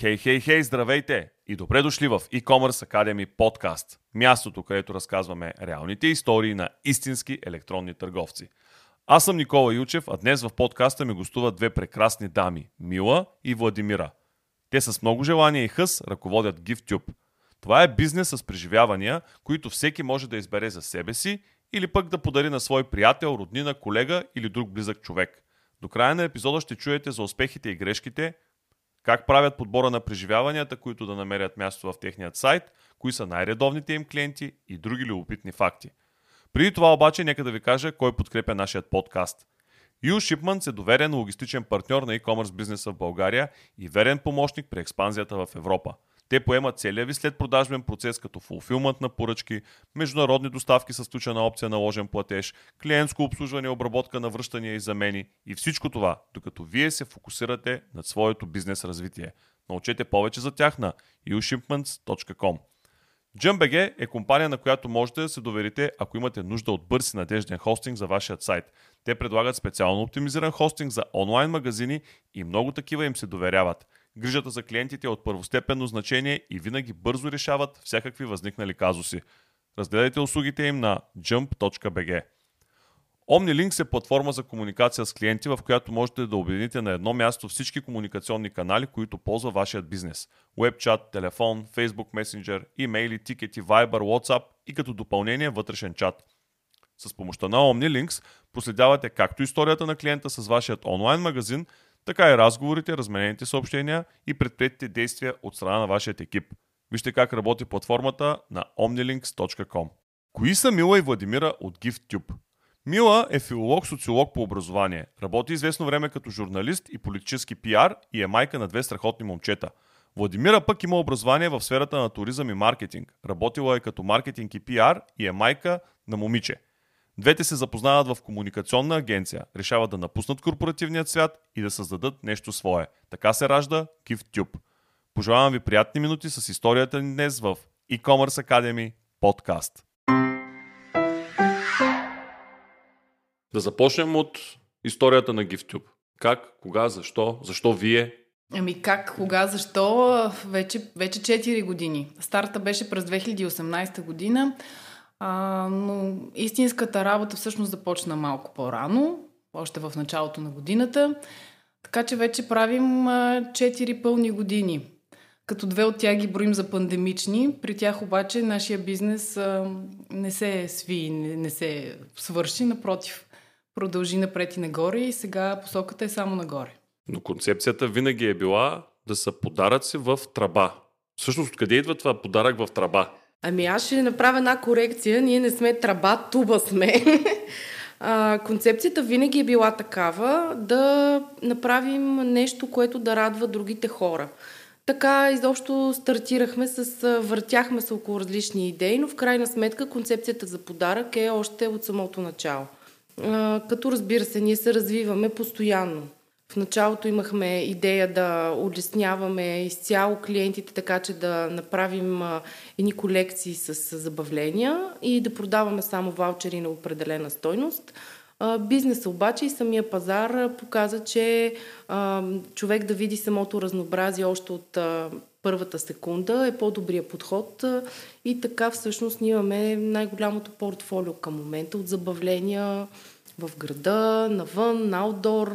Хей, хей, хей, здравейте и добре дошли в e-commerce Academy подкаст. Мястото, където разказваме реалните истории на истински електронни търговци. Аз съм Никола Ючев, а днес в подкаста ми гостуват две прекрасни дами – Мила и Владимира. Те с много желание и хъс ръководят GiftTube. Това е бизнес с преживявания, които всеки може да избере за себе си или пък да подари на свой приятел, роднина, колега или друг близък човек. До края на епизода ще чуете за успехите и грешките – как правят подбора на преживяванията, които да намерят място в техният сайт, кои са най-редовните им клиенти и други любопитни факти. Преди това обаче нека да ви кажа кой подкрепя нашият подкаст. U-Shipments е доверен логистичен партньор на e-commerce бизнеса в България и верен помощник при експанзията в Европа – те поемат целия ви след продажбен процес като фулфилмент на поръчки, международни доставки с включена опция на ложен платеж, клиентско обслужване, обработка на връщания и замени и всичко това, докато вие се фокусирате над своето бизнес развитие. Научете повече за тях на ushipments.com. JumpBG е компания, на която можете да се доверите, ако имате нужда от бърз и надежден хостинг за вашия сайт. Те предлагат специално оптимизиран хостинг за онлайн магазини и много такива им се доверяват – Грижата за клиентите е от първостепенно значение и винаги бързо решават всякакви възникнали казуси. Разгледайте услугите им на jump.bg. OmniLinks е платформа за комуникация с клиенти, в която можете да обедините на едно място всички комуникационни канали, които ползва вашият бизнес. Webchat, телефон, Facebook Messenger, имейли, тикети, Viber, WhatsApp и като допълнение вътрешен чат. С помощта на OmniLinks проследявате както историята на клиента с вашият онлайн магазин, така и разговорите, разменените съобщения и предприятите действия от страна на вашия екип. Вижте как работи платформата на omnilinks.com. Кои са Мила и Владимира от GiftTube? Мила е филолог-социолог по образование. Работи известно време като журналист и политически пиар и е майка на две страхотни момчета. Владимира пък има образование в сферата на туризъм и маркетинг. Работила е като маркетинг и пиар и е майка на момиче – Двете се запознават в комуникационна агенция, решават да напуснат корпоративният свят и да създадат нещо свое. Така се ражда GiftTube. Пожелавам ви приятни минути с историята ни днес в e-commerce Academy подкаст. Да започнем от историята на GiftTube. Как, кога, защо, защо вие? Ами как, кога, защо? Вече, вече 4 години. Старта беше през 2018 година. А, но истинската работа всъщност започна малко по-рано, още в началото на годината. Така че вече правим 4 пълни години. Като две от тях ги броим за пандемични. При тях обаче нашия бизнес а, не се сви, не, не се свърши. Напротив, продължи напред и нагоре и сега посоката е само нагоре. Но концепцията винаги е била да са подаръци в траба. Всъщност, откъде идва това подарък в траба? Ами аз ще направя една корекция. Ние не сме траба, туба сме. а, концепцията винаги е била такава да направим нещо, което да радва другите хора. Така изобщо стартирахме с, въртяхме се около различни идеи, но в крайна сметка концепцията за подарък е още от самото начало. А, като разбира се, ние се развиваме постоянно. В началото имахме идея да улесняваме изцяло клиентите, така че да направим едни колекции с забавления и да продаваме само ваучери на определена стойност. Бизнеса обаче и самия пазар показа, че човек да види самото разнообразие още от първата секунда е по-добрия подход и така всъщност ние имаме най-голямото портфолио към момента от забавления, в града, навън, на аутдор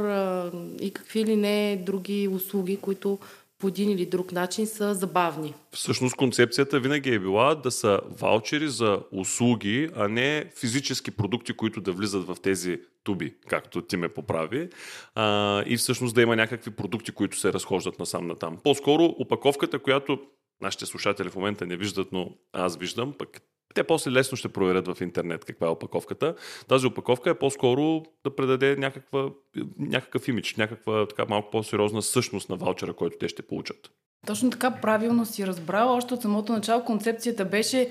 и какви ли не други услуги, които по един или друг начин са забавни. Всъщност концепцията винаги е била да са ваучери за услуги, а не физически продукти, които да влизат в тези туби, както ти ме поправи. А, и всъщност да има някакви продукти, които се разхождат насам натам. По-скоро опаковката, която нашите слушатели в момента не виждат, но аз виждам, пък те после лесно ще проверят в интернет каква е опаковката. Тази опаковка е по-скоро да предаде някаква, някакъв имидж, някаква така малко по-сериозна същност на ваучера, който те ще получат. Точно така правилно си разбрал. Още от самото начало концепцията беше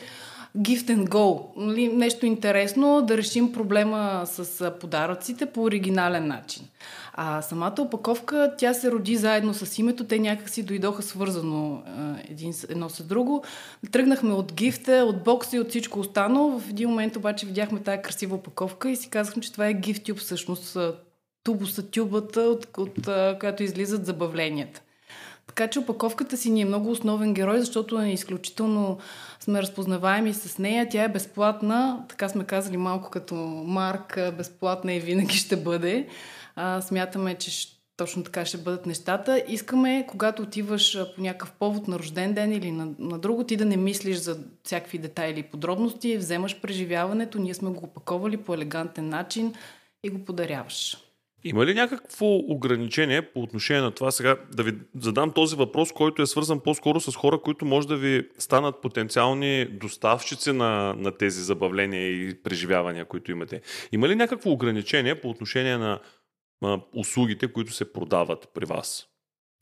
gift and go. Нали, нещо интересно, да решим проблема с подаръците по оригинален начин. А самата опаковка, тя се роди заедно с името, те някак си дойдоха свързано един, едно с друго. Тръгнахме от гифта, от бокса и от всичко останало. В един момент обаче видяхме тази красива опаковка и си казахме, че това е гифтюб всъщност. Тубоса тюбата, от, от, от която излизат забавленията. Така че опаковката си ни е много основен герой, защото е изключително сме разпознаваеми с нея. Тя е безплатна, така сме казали малко като марка, безплатна и винаги ще бъде. А, смятаме, че точно така ще бъдат нещата. Искаме, когато отиваш по някакъв повод на рожден ден или на, на друго, ти да не мислиш за всякакви детайли и подробности, вземаш преживяването, ние сме го опаковали по елегантен начин и го подаряваш. Има ли някакво ограничение по отношение на това сега да ви задам този въпрос, който е свързан по-скоро с хора, които може да ви станат потенциални доставчици на, на тези забавления и преживявания, които имате? Има ли някакво ограничение по отношение на а, услугите, които се продават при вас?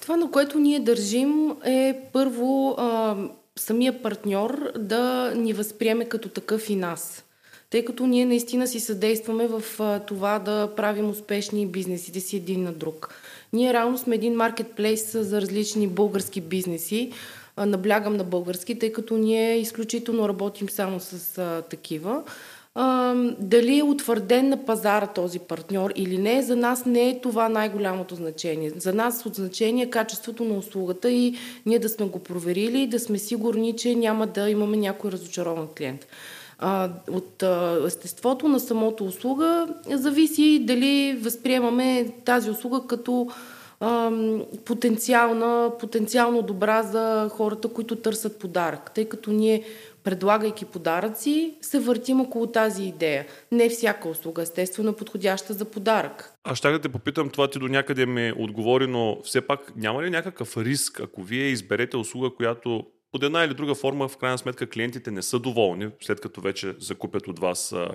Това, на което ние държим е първо а, самия партньор да ни възприеме като такъв и нас тъй като ние наистина си съдействаме в това да правим успешни бизнесите си един на друг. Ние реално сме един маркетплейс за различни български бизнеси. Наблягам на български, тъй като ние изключително работим само с а, такива. А, дали е утвърден на пазара този партньор или не, за нас не е това най-голямото значение. За нас от значение е качеството на услугата и ние да сме го проверили, да сме сигурни, че няма да имаме някой разочарован клиент от естеството на самото услуга зависи дали възприемаме тази услуга като потенциална, потенциално добра за хората, които търсят подарък. Тъй като ние предлагайки подаръци, се въртим около тази идея. Не всяка услуга, естествено, е подходяща за подарък. Аз ще да те попитам, това ти до някъде ми отговори, но все пак няма ли някакъв риск, ако вие изберете услуга, която под една или друга форма, в крайна сметка, клиентите не са доволни, след като вече закупят от вас а,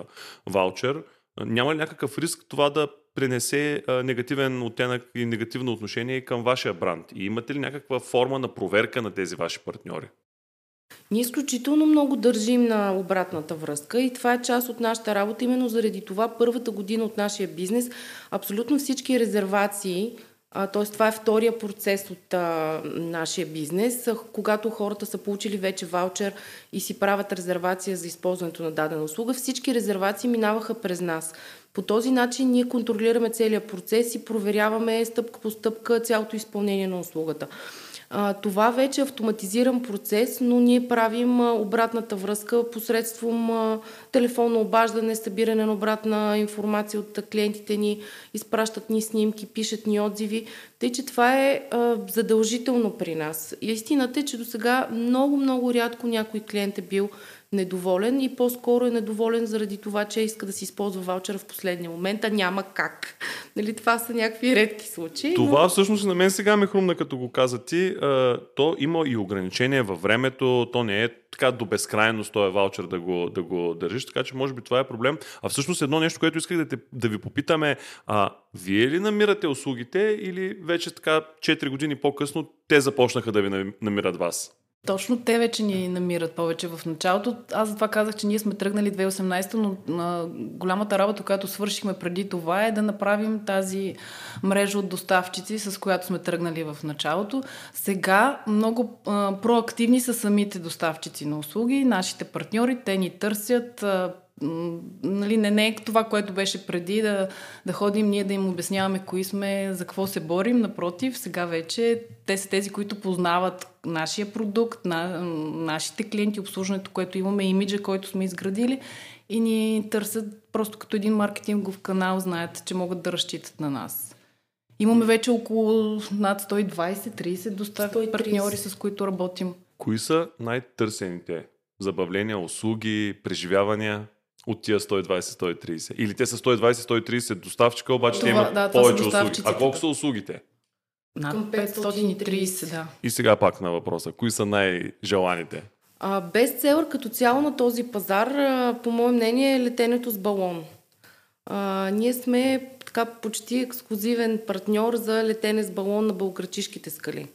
ваучер. Няма ли някакъв риск това да пренесе а, негативен оттенък и негативно отношение към вашия бранд? И имате ли някаква форма на проверка на тези ваши партньори? Ние изключително много държим на обратната връзка и това е част от нашата работа. Именно заради това първата година от нашия бизнес абсолютно всички резервации т.е. това е втория процес от а, нашия бизнес, когато хората са получили вече ваучер и си правят резервация за използването на дадена услуга. Всички резервации минаваха през нас. По този начин ние контролираме целият процес и проверяваме стъпка по стъпка цялото изпълнение на услугата. Това вече е автоматизиран процес, но ние правим обратната връзка посредством телефонно обаждане, събиране на обратна информация от клиентите ни, изпращат ни снимки, пишат ни отзиви. Тъй, че това е задължително при нас. Истината е, че до сега много, много рядко някой клиент е бил недоволен и по-скоро е недоволен заради това, че иска да си използва ваучера в последния момент, а няма как. Нали, това са някакви редки случаи. Това но... всъщност на мен сега ме хрумна, като го каза ти. То има и ограничения във времето, то не е така до безкрайност този ваучер да го, да го държиш, така че може би това е проблем. А всъщност едно нещо, което исках да, те, да ви попитаме, а вие ли намирате услугите или вече така 4 години по-късно те започнаха да ви намират вас? Точно те вече ни намират повече в началото. Аз затова казах, че ние сме тръгнали 2018, но на голямата работа, която свършихме преди това е да направим тази мрежа от доставчици, с която сме тръгнали в началото. Сега много а, проактивни са самите доставчици на услуги, нашите партньори, те ни търсят, а, нали, не, не е това, което беше преди да, да ходим ние да им обясняваме кои сме, за какво се борим. Напротив, сега вече те са тези, които познават нашия продукт, на, нашите клиенти, обслужването, което имаме, имиджа, който сме изградили и ни търсят просто като един маркетингов канал, знаят, че могат да разчитат на нас. Имаме вече около над 120-30 доставки партньори, с които работим. Кои са най-търсените забавления, услуги, преживявания? От тия 120-130. Или те са 120-130 доставчика, обаче Това, имат да, повече услуги. А колко са услугите? Над 530, да. И сега пак на въпроса. Кои са най-желаните? А, бестселър като цяло на този пазар, а, по мое мнение, е летенето с балон. А, ние сме така почти ексклюзивен партньор за летене с балон на българчишките скали.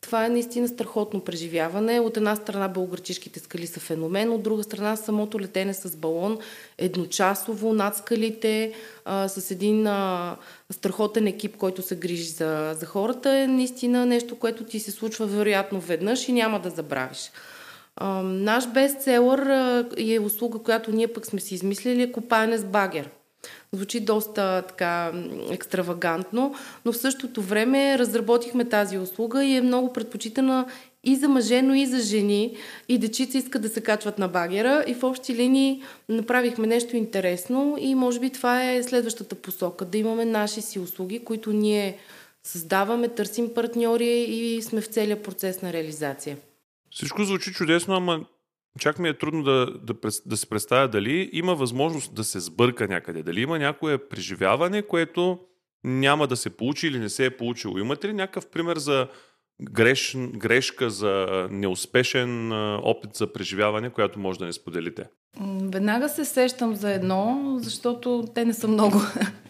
Това е наистина страхотно преживяване. От една страна българчишките скали са феномен, от друга страна самото летене с балон едночасово над скалите, а, с един а, страхотен екип, който се грижи за, за хората, е наистина нещо, което ти се случва вероятно веднъж и няма да забравиш. А, наш бестселър е услуга, която ние пък сме си измислили, е купаене с багер. Звучи доста така екстравагантно, но в същото време разработихме тази услуга и е много предпочитана и за мъже, но и за жени. И дечица искат да се качват на багера. И в общи линии направихме нещо интересно и може би това е следващата посока. Да имаме наши си услуги, които ние създаваме, търсим партньори и сме в целия процес на реализация. Всичко звучи чудесно, ама чак ми е трудно да, да, да се представя дали има възможност да се сбърка някъде, дали има някое преживяване, което няма да се получи или не се е получило. Имате ли някакъв пример за греш, грешка, за неуспешен опит за преживяване, която може да не споделите? Веднага се сещам за едно, защото те не са много,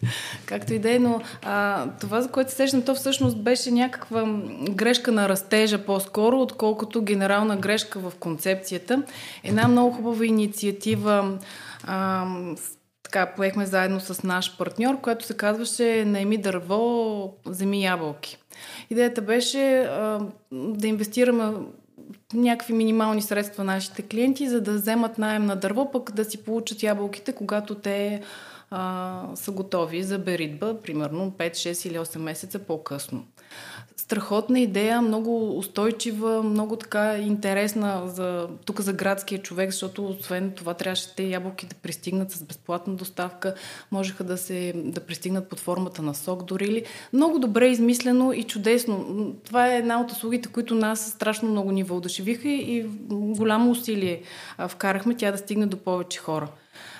както и да е, но а, това, за което се сещам, то всъщност беше някаква грешка на растежа по-скоро, отколкото генерална грешка в концепцията. Една много хубава инициатива а, така, поехме заедно с наш партньор, която се казваше Найми дърво, земи ябълки. Идеята беше а, да инвестираме някакви минимални средства нашите клиенти, за да вземат найем на дърво, пък да си получат ябълките, когато те а, са готови за беритба, примерно 5, 6 или 8 месеца по-късно страхотна идея, много устойчива, много така интересна за, тук за градския човек, защото освен това трябваше те ябълки да пристигнат с безплатна доставка, можеха да, се, да пристигнат под формата на сок дори или много добре измислено и чудесно. Това е една от услугите, които нас страшно много ни вълдушевиха и голямо усилие вкарахме тя да стигне до повече хора.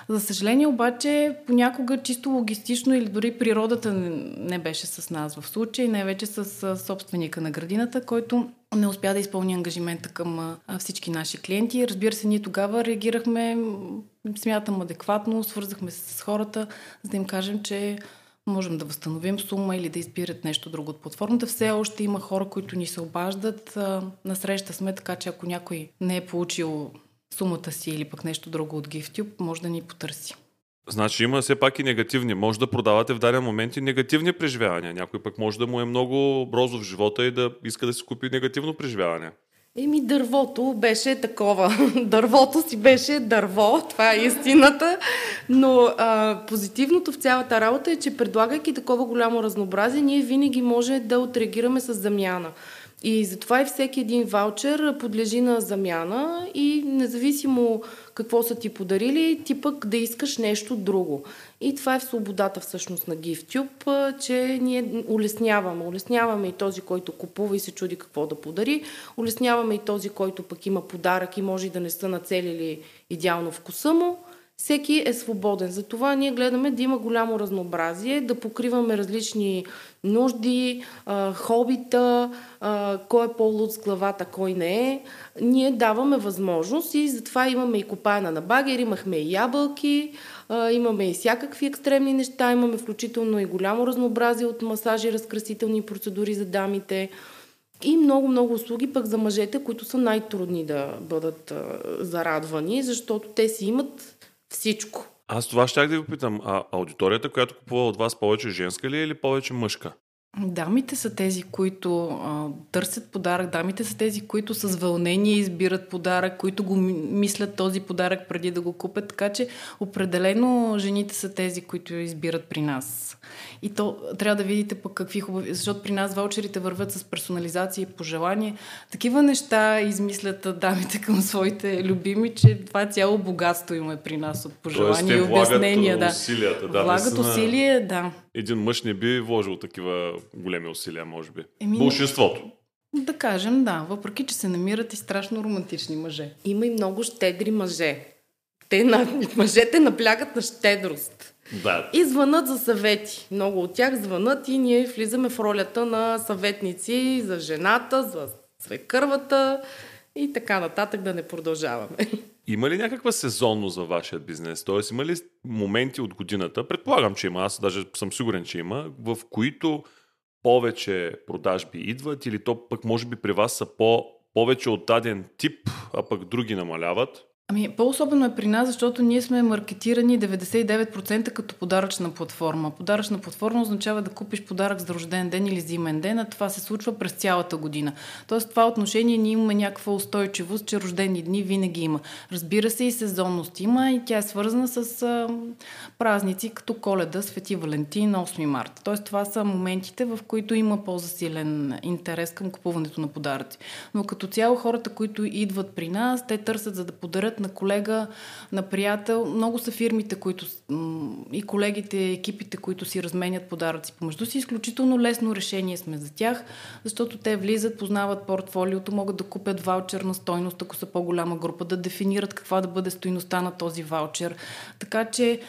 За съжаление обаче, понякога чисто логистично или дори природата не беше с нас в случай, най-вече с собственика на градината, който не успя да изпълни ангажимента към всички наши клиенти. Разбира се, ние тогава реагирахме, смятам, адекватно, свързахме се с хората, за да им кажем, че можем да възстановим сума или да избират нещо друго от платформата. Все още има хора, които ни се обаждат. Насреща сме, така че ако някой не е получил сумата си или пък нещо друго от GiftTube, може да ни потърси. Значи има все пак и негативни. Може да продавате в даден момент и негативни преживявания. Някой пък може да му е много брозо в живота и да иска да си купи негативно преживяване. Еми, дървото беше такова. дървото си беше дърво, това е истината. Но а, позитивното в цялата работа е, че предлагайки такова голямо разнообразие, ние винаги може да отреагираме с замяна. И затова и всеки един ваучер подлежи на замяна и независимо какво са ти подарили, ти пък да искаш нещо друго. И това е в свободата всъщност на GiftTube, че ние улесняваме. Улесняваме и този, който купува и се чуди какво да подари. Улесняваме и този, който пък има подарък и може да не са нацелили идеално вкуса му всеки е свободен. Затова ние гледаме да има голямо разнообразие, да покриваме различни нужди, хобита, кой е по-луд с главата, кой не е. Ние даваме възможност и затова имаме и копаяна на багер, имахме и ябълки, имаме и всякакви екстремни неща, имаме включително и голямо разнообразие от масажи, разкрасителни процедури за дамите и много-много услуги пък за мъжете, които са най-трудни да бъдат зарадвани, защото те си имат всичко. Аз това щях да ви попитам. А аудиторията, която купува от вас, повече женска ли е или повече мъжка? Дамите са тези, които а, търсят подарък, дамите са тези, които с вълнение избират подарък, които го мислят този подарък преди да го купят, така че определено жените са тези, които избират при нас. И то трябва да видите пък какви хубави, защото при нас ваучерите вървят с персонализация и пожелание. Такива неща измислят дамите към своите любими, че това цяло богатство има при нас от пожелания и обяснения. Да. Усилията, да. Влагат усилия, да. Един мъж не би вложил такива големи усилия, може би. Еми, Большинството. Да кажем, да. Въпреки, че се намират и страшно романтични мъже. Има и много щедри мъже. Те на... мъжете наблягат на щедрост. Да. И звънат за съвети. Много от тях звънат и ние влизаме в ролята на съветници за жената, за свекървата и така нататък да не продължаваме. Има ли някаква сезонност за вашия бизнес? Тоест, има ли моменти от годината, предполагам, че има, аз даже съм сигурен, че има, в които повече продажби идват или то пък може би при вас са по, повече от даден тип, а пък други намаляват? Ами, по-особено е при нас, защото ние сме маркетирани 99% като подаръчна платформа. Подаръчна платформа означава да купиш подарък за рожден ден или за имен ден, а това се случва през цялата година. Тоест, това отношение ние имаме някаква устойчивост, че рождени дни винаги има. Разбира се, и сезонност има и тя е свързана с а, празници като Коледа, Свети Валентин, 8 марта. Тоест, това са моментите, в които има по-засилен интерес към купуването на подаръци. Но като цяло хората, които идват при нас, те търсят за да подарят на колега, на приятел. Много са фирмите, които и колегите, екипите, които си разменят подаръци помежду си. Изключително лесно решение сме за тях, защото те влизат, познават портфолиото, могат да купят ваучер на стойност, ако са по-голяма група, да дефинират каква да бъде стойността на този ваучер. Така че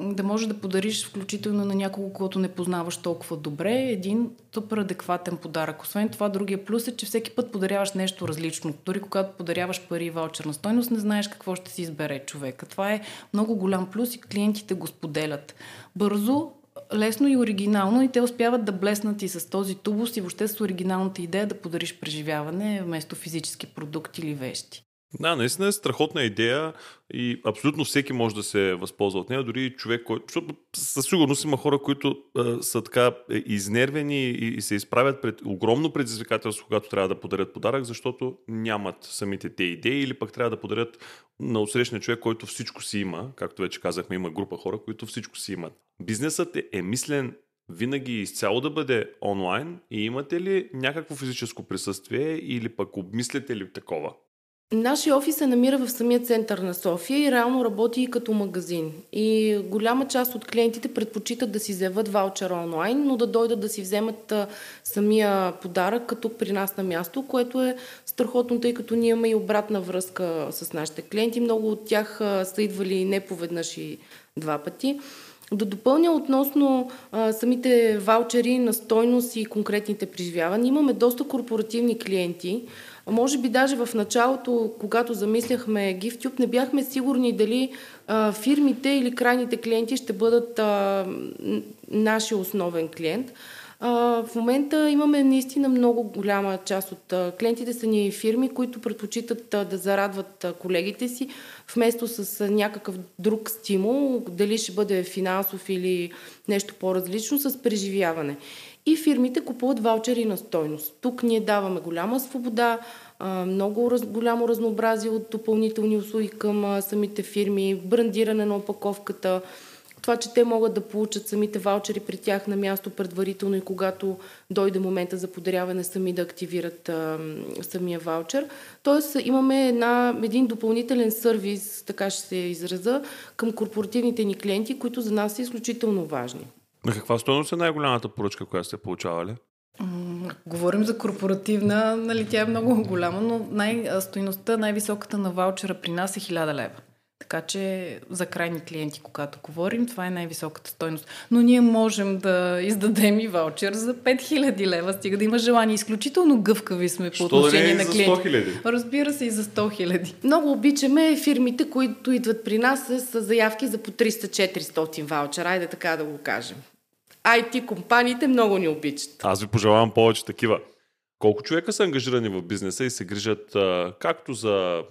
да можеш да подариш включително на някого, който не познаваш толкова добре, един супер адекватен подарък. Освен това, другия плюс е, че всеки път подаряваш нещо различно. Дори когато подаряваш пари и ваучер на стойност, не знаеш какво ще си избере човека. Това е много голям плюс и клиентите го споделят. Бързо, лесно и оригинално и те успяват да блеснат и с този тубус и въобще с оригиналната идея да подариш преживяване вместо физически продукти или вещи. Да, наистина е страхотна идея и абсолютно всеки може да се възползва от нея, дори човек, който... Защото със сигурност има хора, които а, са така е, изнервени и, и се изправят пред огромно предизвикателство, когато трябва да подарят подарък, защото нямат самите те идеи или пък трябва да подарят на отсрещния човек, който всичко си има. Както вече казахме, има група хора, които всичко си имат. Бизнесът е, е мислен винаги изцяло да бъде онлайн и имате ли някакво физическо присъствие или пък обмисляте ли такова? Нашия офис се намира в самия център на София и реално работи и като магазин. И голяма част от клиентите предпочитат да си вземат ваучер онлайн, но да дойдат да си вземат самия подарък като при нас на място, което е страхотно, тъй като ние имаме и обратна връзка с нашите клиенти. Много от тях са идвали не поведнъж и два пъти. Да допълня относно а, самите ваучери на стойност и конкретните преживявания. Имаме доста корпоративни клиенти, може би даже в началото, когато замисляхме GiftTube, не бяхме сигурни дали а, фирмите или крайните клиенти ще бъдат а, нашия основен клиент. А, в момента имаме наистина много голяма част от а, клиентите са ни фирми, които предпочитат а, да зарадват а, колегите си, вместо с а, някакъв друг стимул, дали ще бъде финансов или нещо по-различно, с преживяване и фирмите купуват ваучери на стойност. Тук ние даваме голяма свобода, много раз, голямо разнообразие от допълнителни услуги към самите фирми, брандиране на опаковката, това, че те могат да получат самите ваучери при тях на място предварително и когато дойде момента за подаряване сами да активират а, самия ваучер. Тоест имаме една, един допълнителен сервис, така ще се израза, към корпоративните ни клиенти, които за нас са изключително важни. На каква стоеност е най-голямата поръчка, която сте получавали? Говорим за корпоративна, нали, тя е много голяма, но най-стойността, най-високата на ваучера при нас е 1000 лева. Така че за крайни клиенти, когато говорим, това е най-високата стойност. Но ние можем да издадем и ваучер за 5000 лева, стига да има желание. Изключително гъвкави сме по отношение да на клиенти. За 100 Разбира се и за 100 000. Много обичаме фирмите, които идват при нас с заявки за по 300-400 ваучера. Айде така да го кажем. IT компаниите много ни обичат. Аз ви пожелавам повече такива. Колко човека са ангажирани в бизнеса и се грижат а, както за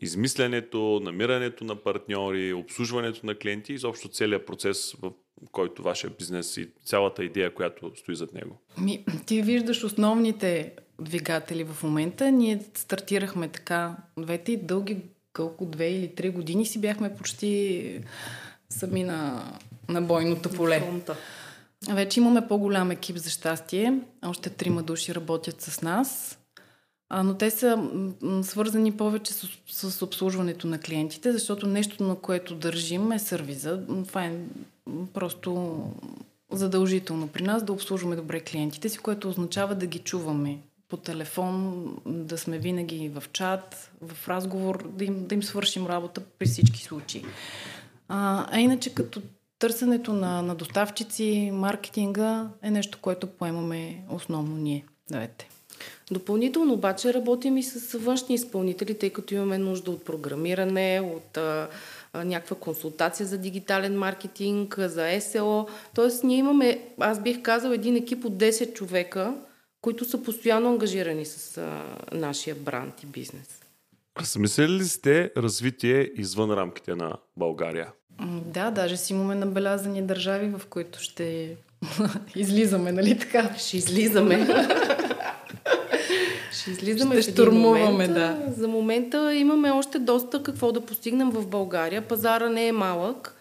измислянето, намирането на партньори, обслужването на клиенти, изобщо целият процес, в който вашия бизнес и цялата идея, която стои зад него? Ми, ти виждаш основните двигатели в момента. Ние стартирахме така двете и дълги, колко две или три години си бяхме почти сами на, на бойното поле. Вече имаме по-голям екип за щастие. Още трима души работят с нас. А, но те са свързани повече с, с обслужването на клиентите, защото нещо, на което държим е сервиза. Това е просто задължително при нас да обслужваме добре клиентите си, което означава да ги чуваме по телефон, да сме винаги в чат, в разговор, да им, да им свършим работа при всички случаи. А, а иначе като търсенето на, на доставчици, маркетинга е нещо, което поемаме основно ние. Давайте. Допълнително обаче работим и с външни изпълнители, тъй като имаме нужда от програмиране, от а, а, някаква консултация за дигитален маркетинг, за SEO. Тоест ние имаме, аз бих казал, един екип от 10 човека, които са постоянно ангажирани с а, нашия бранд и бизнес. Размислили ли сте развитие извън рамките на България? Да, даже си имаме набелязани държави, в които ще излизаме, нали така? Ще излизаме. Ще излизаме. Ще штурмуваме, да. За момента имаме още доста какво да постигнем в България. Пазара не е малък.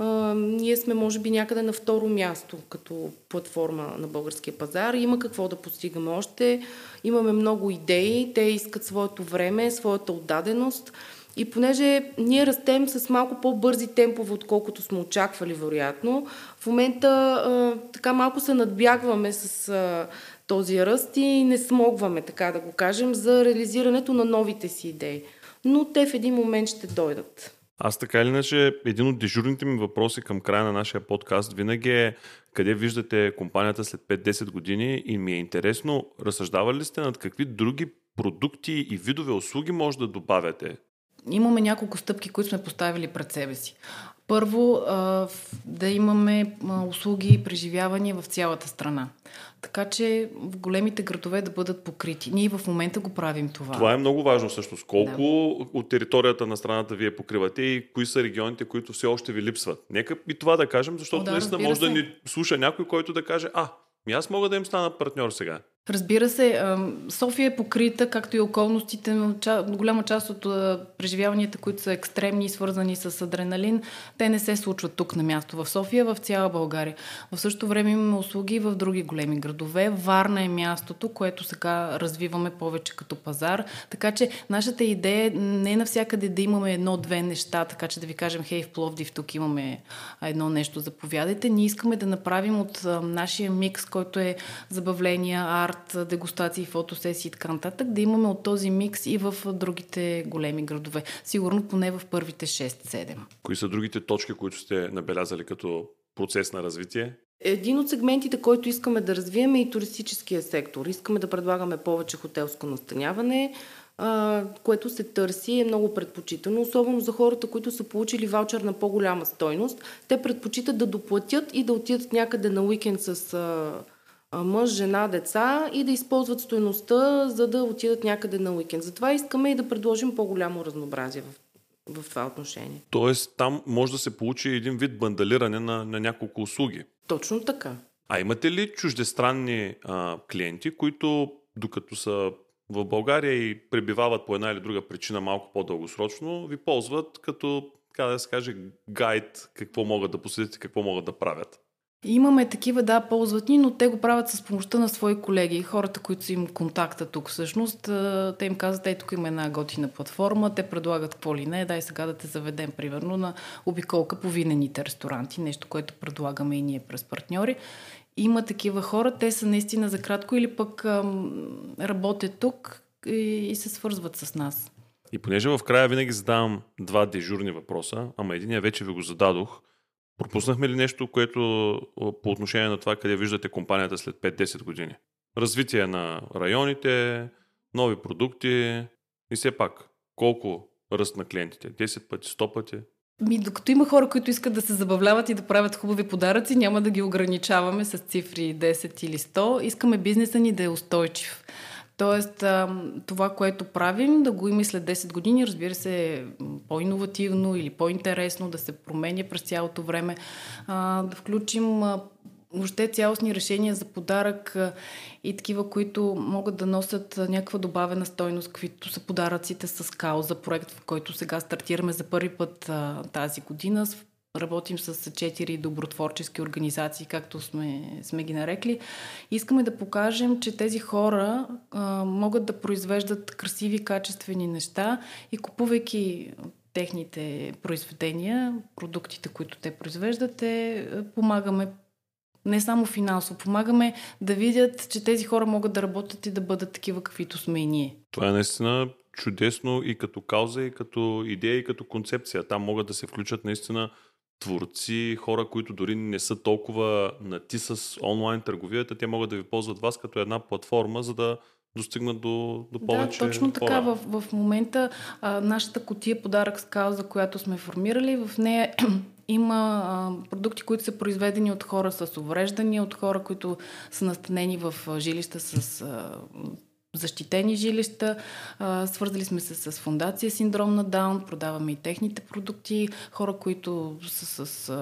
Uh, ние сме, може би, някъде на второ място като платформа на българския пазар. Има какво да постигаме още. Имаме много идеи. Те искат своето време, своята отдаденост. И понеже ние растем с малко по-бързи темпове, отколкото сме очаквали, вероятно, в момента а, така малко се надбягваме с а, този ръст и не смогваме, така да го кажем, за реализирането на новите си идеи. Но те в един момент ще дойдат. Аз така или иначе, един от дежурните ми въпроси към края на нашия подкаст винаги е къде виждате компанията след 5-10 години и ми е интересно, разсъждавали ли сте над какви други продукти и видове услуги може да добавяте имаме няколко стъпки, които сме поставили пред себе си. Първо, да имаме услуги и преживявания в цялата страна. Така че в големите градове да бъдат покрити. Ние в момента го правим това. Това е много важно също. Колко да. от територията на страната вие покривате и кои са регионите, които все още ви липсват. Нека и това да кажем, защото О, да, наистина може се. да ни слуша някой, който да каже, а, и аз мога да им стана партньор сега. Разбира се, София е покрита, както и околностите, но голяма част от преживяванията, които са екстремни и свързани с адреналин, те не се случват тук на място в София, в цяла България. В същото време имаме услуги в други големи градове. Варна е мястото, което сега развиваме повече като пазар. Така че нашата идея не е навсякъде да имаме едно-две неща, така че да ви кажем, хей, в Пловдив тук имаме едно нещо, заповядайте. Ние искаме да направим от нашия микс, който е забавления, арт, арт, дегустации, фотосесии и така нататък, да имаме от този микс и в другите големи градове. Сигурно поне в първите 6-7. Кои са другите точки, които сте набелязали като процес на развитие? Един от сегментите, който искаме да развием е и туристическия сектор. Искаме да предлагаме повече хотелско настаняване, което се търси е много предпочитано, особено за хората, които са получили ваучер на по-голяма стойност. Те предпочитат да доплатят и да отидат някъде на уикенд с мъж, жена, деца и да използват стоеността, за да отидат някъде на уикенд. Затова искаме и да предложим по-голямо разнообразие в, в това отношение. Тоест там може да се получи един вид бандалиране на, на няколко услуги. Точно така. А имате ли чуждестранни а, клиенти, които докато са в България и пребивават по една или друга причина малко по-дългосрочно, ви ползват като, така да се каже, гайд какво могат да посетят и какво могат да правят? Имаме такива, да, ползват ни, но те го правят с помощта на свои колеги, хората, които са им контакта тук всъщност. Те им казват, ей, тук има една готина платформа, те предлагат какво ли не, дай сега да те заведем, примерно, на обиколка по винените ресторанти, нещо, което предлагаме и ние през партньори. Има такива хора, те са наистина за кратко или пък ам, работят тук и, и се свързват с нас. И понеже в края винаги задавам два дежурни въпроса, ама единия вече ви го зададох, Пропуснахме ли нещо, което по отношение на това, къде виждате компанията след 5-10 години? Развитие на районите, нови продукти и все пак колко ръст на клиентите? 10 пъти, 100 пъти? Ми, докато има хора, които искат да се забавляват и да правят хубави подаръци, няма да ги ограничаваме с цифри 10 или 100. Искаме бизнеса ни да е устойчив. Тоест, това, което правим, да го има след 10 години, разбира се, по-инновативно или по-интересно, да се променя през цялото време, да включим въобще цялостни решения за подарък и такива, които могат да носят някаква добавена стойност, каквито са подаръците с кауза, проект, в който сега стартираме за първи път тази година Работим с четири добротворчески организации, както сме, сме ги нарекли. Искаме да покажем, че тези хора а, могат да произвеждат красиви, качествени неща и купувайки техните произведения, продуктите, които те произвеждат, помагаме не само финансово, помагаме да видят, че тези хора могат да работят и да бъдат такива, каквито сме и ние. Това е наистина чудесно и като кауза, и като идея, и като концепция. Там могат да се включат наистина творци, хора, които дори не са толкова нати с онлайн търговията, те могат да ви ползват вас като една платформа, за да достигнат до, до повече Да, точно така. В, в момента а, нашата котия подарък с кауза, която сме формирали, в нея има а, продукти, които са произведени от хора с увреждания, от хора, които са настанени в жилища с а, защитени жилища. Свързали сме се с фундация Синдром на Даун, продаваме и техните продукти. Хора, които са с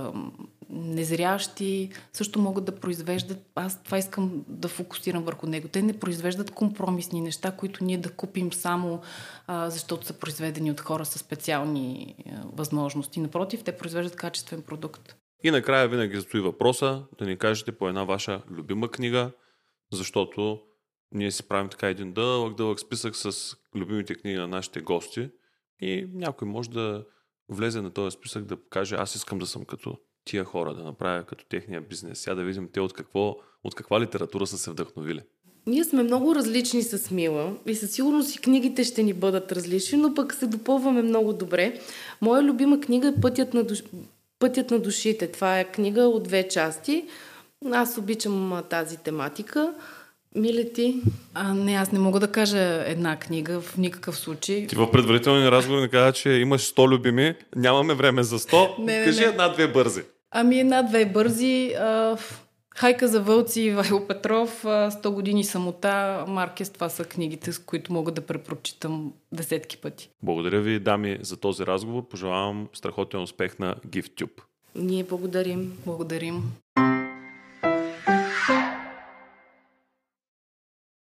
незрящи, също могат да произвеждат. Аз това искам да фокусирам върху него. Те не произвеждат компромисни неща, които ние да купим само защото са произведени от хора с специални възможности. Напротив, те произвеждат качествен продукт. И накрая винаги стои въпроса да ни кажете по една ваша любима книга, защото ние си правим така един дълъг, дълъг списък с любимите книги на нашите гости и някой може да влезе на този списък да каже аз искам да съм като тия хора, да направя като техния бизнес. Сега да видим те от, какво, от каква литература са се вдъхновили. Ние сме много различни с Мила и със сигурност и книгите ще ни бъдат различни, но пък се допълваме много добре. Моя любима книга е Пътят на, душ... Пътят на душите. Това е книга от две части. Аз обичам тази тематика. Миле ти? А, не, аз не мога да кажа една книга в никакъв случай. Ти в предварителни разговори не каза, че имаш 100 любими, нямаме време за 100. Не, не, Кажи не. една-две бързи. Ами една-две бързи. А, Хайка за вълци, Вайло Петров, 100 години самота, Маркес, това са книгите, с които мога да препрочитам десетки пъти. Благодаря ви, дами, за този разговор. Пожелавам страхотен успех на GiftTube. Ние благодарим. Благодарим.